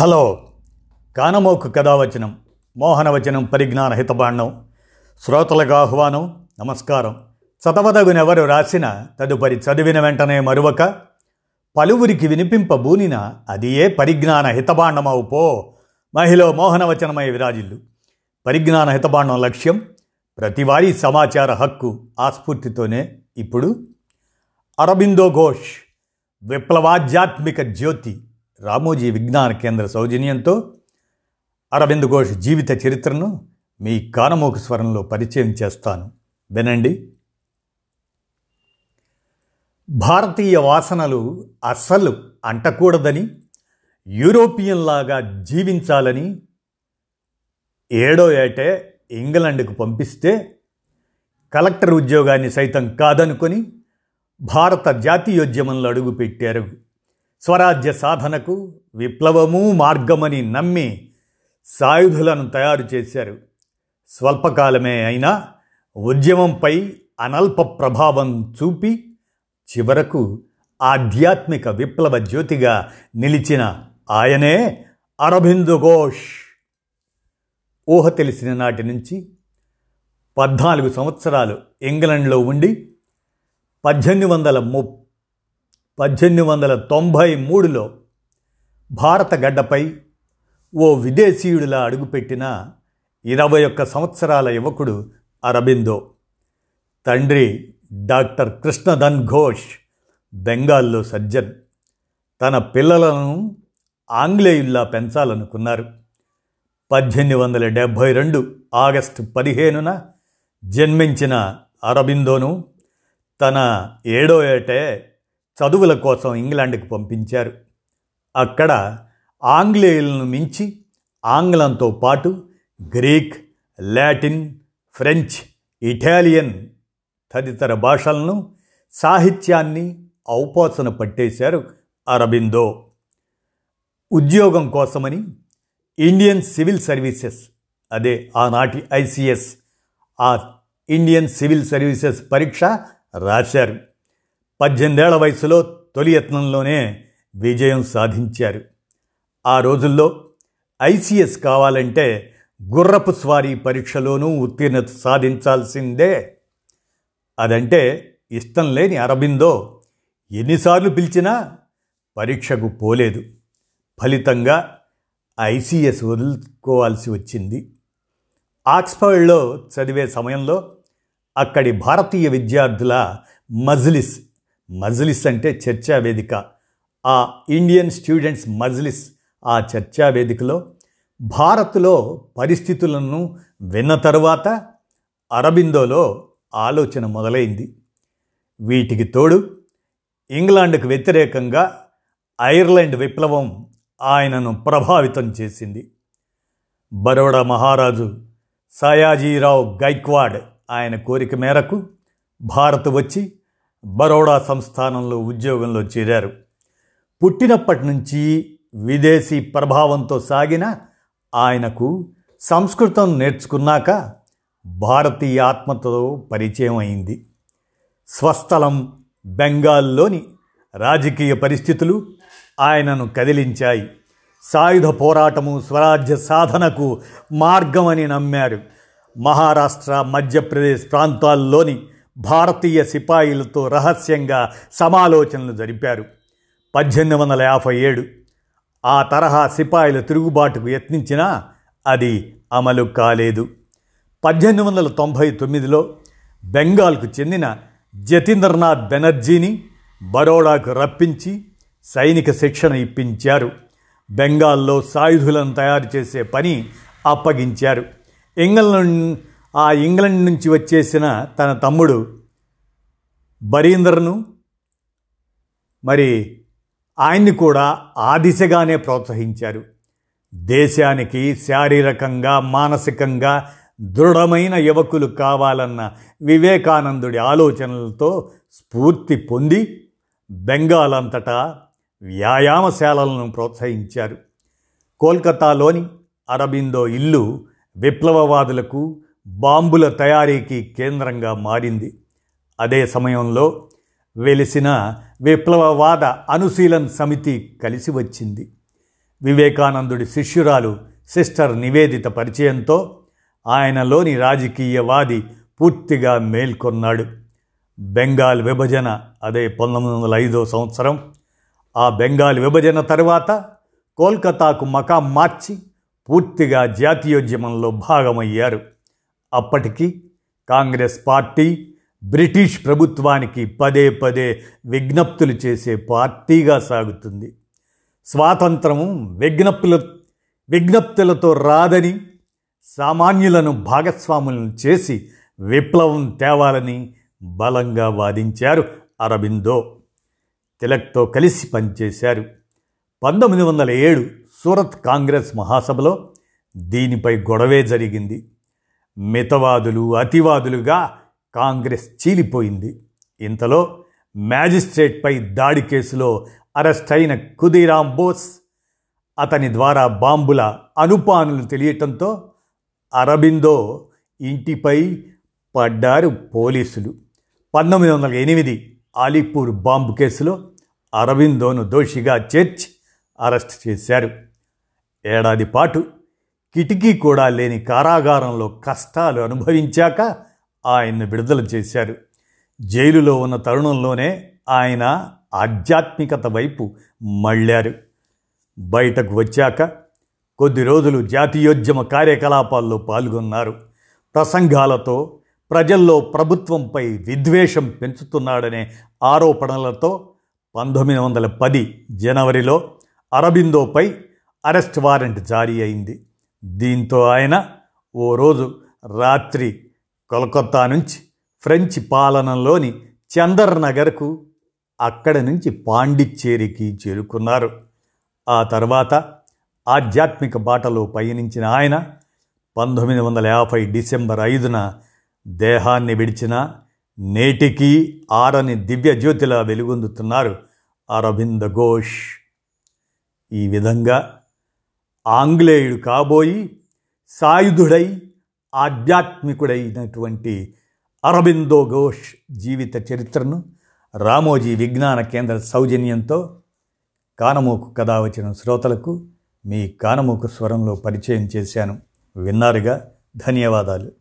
Hello కానమోకు కథావచనం మోహనవచనం పరిజ్ఞాన హితబాండం శ్రోతలకు ఆహ్వానం నమస్కారం. చదవదగునెవరు రాసిన తదుపరి చదివిన వెంటనే మరువక పలువురికి వినిపింపబూనిన అది ఏ పరిజ్ఞాన హితబాండమవు పో మహిళ మోహనవచనమై విరాజిల్లు. పరిజ్ఞాన హితబాండం లక్ష్యం ప్రతివారీ సమాచార హక్కు ఆస్ఫూర్తితోనే. ఇప్పుడు అరబిందో ఘోష్ విప్లవాధ్యాత్మిక జ్యోతి. రామోజీ విజ్ఞాన కేంద్ర సౌజన్యంతో అరవింద్ ఘోష్ జీవిత చరిత్రను మీ కానమోకు స్వరంలో పరిచయం చేస్తాను. వినండి. భారతీయ వాసనలు అస్సలు అంటకూడదని యూరోపియన్లాగా జీవించాలని ఏడో ఏటే ఇంగ్లండ్కు పంపిస్తే కలెక్టర్ ఉద్యోగాన్ని సైతం కాదనుకొని భారత జాతీయోద్యమంలో అడుగుపెట్టారు. స్వరాజ్య సాధనకు విప్లవము మార్గమని నమ్మి సాయుధులను తయారు చేశారు. స్వల్పకాలమే అయినా ఉద్యమంపై అనల్ప ప్రభావం చూపి చివరకు ఆధ్యాత్మిక విప్లవ జ్యోతిగా నిలిచిన ఆయనే అరబిందు ఘోష్. ఊహ తెలిసిన నాటి నుంచి పద్నాలుగు సంవత్సరాలు ఇంగ్లండ్లో ఉండి పద్దెనిమిది వందల ముప్పై పద్దెనిమిది వందల తొంభై మూడులో భారత గడ్డపై ఓ విదేశీయుడిలా అడుగుపెట్టిన ఇరవై ఒక్క సంవత్సరాల యువకుడు అరబిందో తండ్రి డాక్టర్ కృష్ణధన్ ఘోష్ బెంగాల్లో సజ్జన్ తన పిల్లలను ఆంగ్లేయుల్లా పెంచాలనుకున్నారు. పద్దెనిమిది వందల డెబ్భై రెండు ఆగస్టు పదిహేనున జన్మించిన అరబిందోను తన ఏడో ఏటే చదువుల కోసం ఇంగ్లాండ్కి పంపించారు. అక్కడ ఆంగ్లేయులను మించి ఆంగ్లంతో పాటు గ్రీక్ లాటిన్ ఫ్రెంచ్ ఇటాలియన్ తదితర భాషలను సాహిత్యాన్ని ఔపాసన పట్టేశారు అరబిందో. ఉద్యోగం కోసమని ఇండియన్ సివిల్ సర్వీసెస్ అదే ఆనాటి ఐసిఎస్ ఆ ఇండియన్ సివిల్ సర్వీసెస్ పరీక్ష రాశారు. పద్దెనిమిదేళ్ళ వయసులో తొలి యత్నంలోనే విజయం సాధించారు. ఆ రోజుల్లో ఐసీఎస్ కావాలంటే గుర్రపు స్వారీ పరీక్షలోనూ ఉత్తీర్ణత సాధించాల్సిందే. అదంటే ఇష్టం లేని అరబిందో ఎన్నిసార్లు పిలిచినా పరీక్షకు పోలేదు. ఫలితంగా ఐసీఎస్ వదులుకోవాల్సి వచ్చింది. ఆక్స్ఫర్డ్లో చదివే సమయంలో అక్కడి భారతీయ విద్యార్థుల మజ్లిస్ మజ్లిస్ అంటే చర్చా వేదిక. ఆ ఇండియన్ స్టూడెంట్స్ మజ్లిస్ ఆ చర్చా వేదికలో భారత్లో పరిస్థితులను విన్న తరువాత అరబిందోలో ఆలోచన మొదలైంది. వీటికి తోడు ఇంగ్లాండ్కు వ్యతిరేకంగా ఐర్లాండ్ విప్లవం ఆయనను ప్రభావితం చేసింది. బరోడా మహారాజు సయాజీరావు గైక్వాడ్ ఆయన కోరిక మేరకు భారత్ వచ్చి బరోడా సంస్థానంలో ఉద్యోగంలో చేరారు. పుట్టినప్పటి నుంచి విదేశీ ప్రభావంతో సాగిన ఆయనకు సంస్కృతం నేర్చుకున్నాక భారతీయ ఆత్మతో పరిచయం అయింది. స్వస్థలం బెంగాల్లోని రాజకీయ పరిస్థితులు ఆయనను కదిలించాయి. సాయుధ పోరాటము స్వరాజ్య సాధనకు మార్గమని నమ్మారు. మహారాష్ట్ర మధ్యప్రదేశ్ ప్రాంతాల్లోని భారతీయ సిపాయిలతో రహస్యంగా సమాలోచనలు జరిపారు. పద్దెనిమిది వందల యాభై ఏడు ఆ తరహా సిపాయిల తిరుగుబాటుకు యత్నించినా అది అమలు కాలేదు. పద్దెనిమిది వందల తొంభై తొమ్మిదిలో బెంగాల్కు చెందిన జతీంద్రనాథ్ బెనర్జీని బరోడాకు రప్పించి సైనిక శిక్షణ ఇప్పించారు. బెంగాల్లో సాయుధులను తయారు చేసే పని అప్పగించారు. ఇంగ్లండ్ ఆ ఇంగ్లండ్ నుంచి వచ్చేసిన తన తమ్ముడు బరీందర్ను మరి ఆయన్ని కూడా ఆ దిశగానే ప్రోత్సహించారు. దేశానికి శారీరకంగా మానసికంగా దృఢమైన యువకులు కావాలన్న వివేకానందుడి ఆలోచనలతో స్ఫూర్తి పొంది బెంగాల్ అంతటా వ్యాయామశాలలను ప్రోత్సహించారు. కోల్కతాలోని అరబిందో ఇల్లు విప్లవవాదులకు బాంబుల తయారీకి కేంద్రంగా మారింది. అదే సమయంలో వెలిసిన విప్లవవాద అనుశీలన్ సమితి కలిసి వచ్చింది. వివేకానందుడి శిష్యురాలు సిస్టర్ నివేదిత పరిచయంతో ఆయనలోని రాజకీయవాది పూర్తిగా మేల్కొన్నాడు. బెంగాల్ విభజన అదే పంతొమ్మిది వందల ఐదో సంవత్సరం. ఆ బెంగాల్ విభజన తర్వాత కోల్కతాకు మకాం మార్చి పూర్తిగా జాతీయోద్యమంలో భాగమయ్యారు. అప్పటికి కాంగ్రెస్ పార్టీ బ్రిటిష్ ప్రభుత్వానికి పదే పదే విజ్ఞప్తులు చేసే పార్టీగా సాగుతుంది. స్వాతంత్రము విజ్ఞప్తుల విజ్ఞప్తులతో రాదని సామాన్యులను భాగస్వాములను చేసి విప్లవం తేవాలని బలంగా వాదించారు అరబిందో. తిలక్తో కలిసి పనిచేశారు. పంతొమ్మిది వందల ఏడు సూరత్ కాంగ్రెస్ మహాసభలో దీనిపై గొడవే జరిగింది. మితవాదులు అతివాదులుగా కాంగ్రెస్ చీలిపోయింది. ఇంతలో మ్యాజిస్ట్రేట్పై దాడి కేసులో అరెస్ట్ అయిన కుదీరాం బోస్ అతని ద్వారా బాంబుల అనుపానులు తెలియటంతో అరబిందో ఇంటిపై పడ్డారు పోలీసులు. పంతొమ్మిది వందల ఎనిమిది అలీపూర్ బాంబు కేసులో అరవిందోను దోషిగా చేర్చి అరెస్ట్ చేశారు. ఏడాది పాటు కిటికీ కూడా లేని కారాగారంలో కష్టాలు అనుభవించాక ఆయన్ను విడుదల చేశారు. జైలులో ఉన్న తరుణంలోనే ఆయన ఆధ్యాత్మికత వైపు మళ్ళారు. బయటకు వచ్చాక కొద్ది రోజులు జాతీయోద్యమ కార్యకలాపాల్లో పాల్గొన్నారు. ప్రసంగాలతో ప్రజల్లో ప్రభుత్వంపై విద్వేషం పెంచుతున్నాడనే ఆరోపణలతో పంతొమ్మిది వందల పది జనవరిలో అరబిందోపై అరెస్ట్ వారెంట్ జారీ అయింది. దీంతో ఆయన ఓ రోజు రాత్రి కోల్కత్తా నుంచి ఫ్రెంచ్ పాలనలోని చందర్ నగర్కు అక్కడి నుంచి పాండిచ్చేరికి చేరుకున్నారు. ఆ తర్వాత ఆధ్యాత్మిక బాటలో పయనించిన ఆయన పంతొమ్మిది వందల యాభై డిసెంబర్ ఐదున దేహాన్ని విడిచిన నేటికీ ఆరని దివ్య జ్యోతిలా వెలుగొందుతున్నారు అరవింద ఘోష్. ఈ విధంగా ఆంగ్లేయుడు కాబోయి సాయుధుడై ఆధ్యాత్మికుడైనటువంటి అరబిందో ఘోష్ జీవిత చరిత్రను రామోజీ విజ్ఞాన కేంద్ర సౌజన్యంతో కానమూకు కథ వచ్చిన శ్రోతలకు మీ కానమూకు స్వరంలో పరిచయం చేశాను. విన్నారుగా? ధన్యవాదాలు.